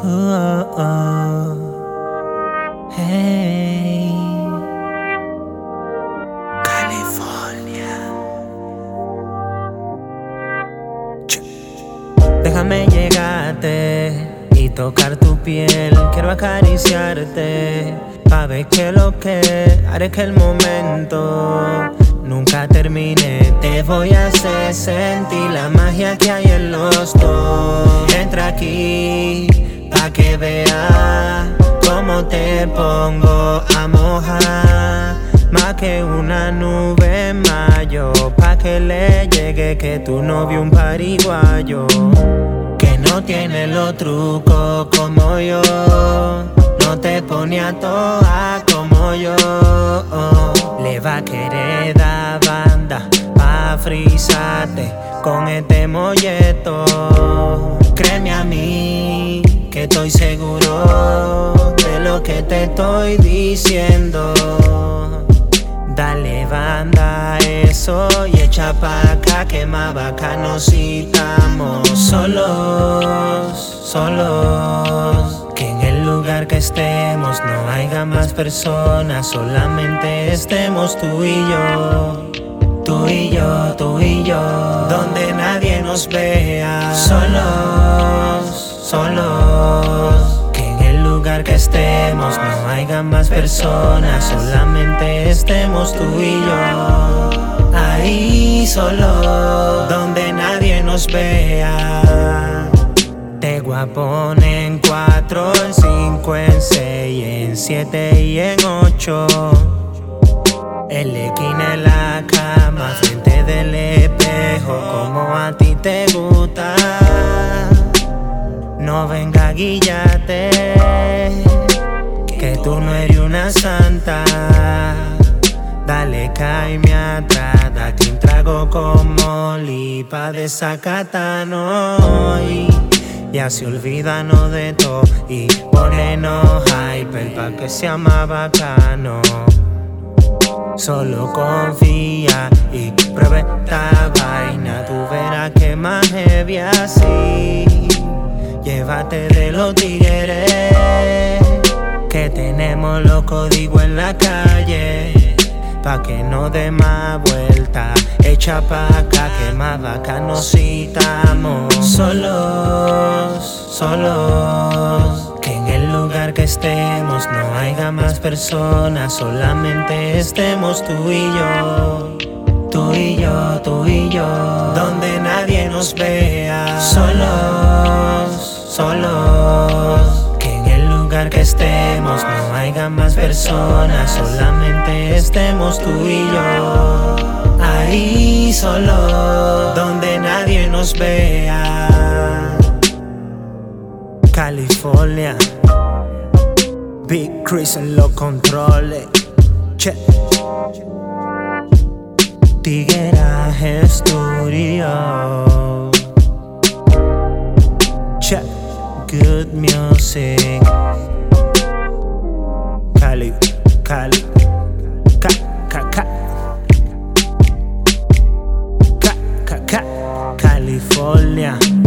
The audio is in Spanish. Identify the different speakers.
Speaker 1: Oh, oh. Hey. California. Déjame llegarte y tocar tu piel. Quiero acariciarte. Pa' ver que lo que haré que el momento nunca termine. Te voy a hacer sentir la magia que hay en los dos. Entra aquí que veas cómo te pongo a mojar. Más que una nube mayo, pa' que le llegue que tu novio un pariguayo. Que no tiene los trucos como yo, no te pone a toa como yo. Le va a querer dar banda pa' frisarte con este molleto. Créeme a mí estoy seguro de lo que te estoy diciendo. Dale banda a eso y echa pa' acá que más bacano si estamos solos, solos. Que en el lugar que estemos no haya más personas, solamente estemos tú y yo. Tú y yo, tú y yo, donde nadie nos vea. Solos, solos. Que en el lugar que estemos no haya más personas, solamente estemos tú y yo. Ahí solo, donde nadie nos vea. Te poner en cuatro, en cinco, en seis, en siete y en ocho. De la Venga, guíllate, que tú no eres una santa. Dale, caime atrás, date un trago como lipa de Zacatano. Y ya se olvídanos de todo y ponenos hyper pa' que sea más bacano. Solo confía y prueba esta De los tigres que tenemos los códigos en la calle. Pa' que no dé más vuelta. Echa pa' acá que más bacano si estamos solos, solos. Que en el lugar que estemos no haya más personas, solamente estemos tú y yo. Tú y yo, tú y yo, donde nadie nos vea. Solos, solos. Que en el lugar que estemos no haya más personas, solamente estemos tú y yo. Ahí solo, donde nadie nos vea. California, Big Chris en los controles. Che. Tigueraje Studio. Music. Cali, Cali. Ca, ca, ca. Ca, ca, ca. California.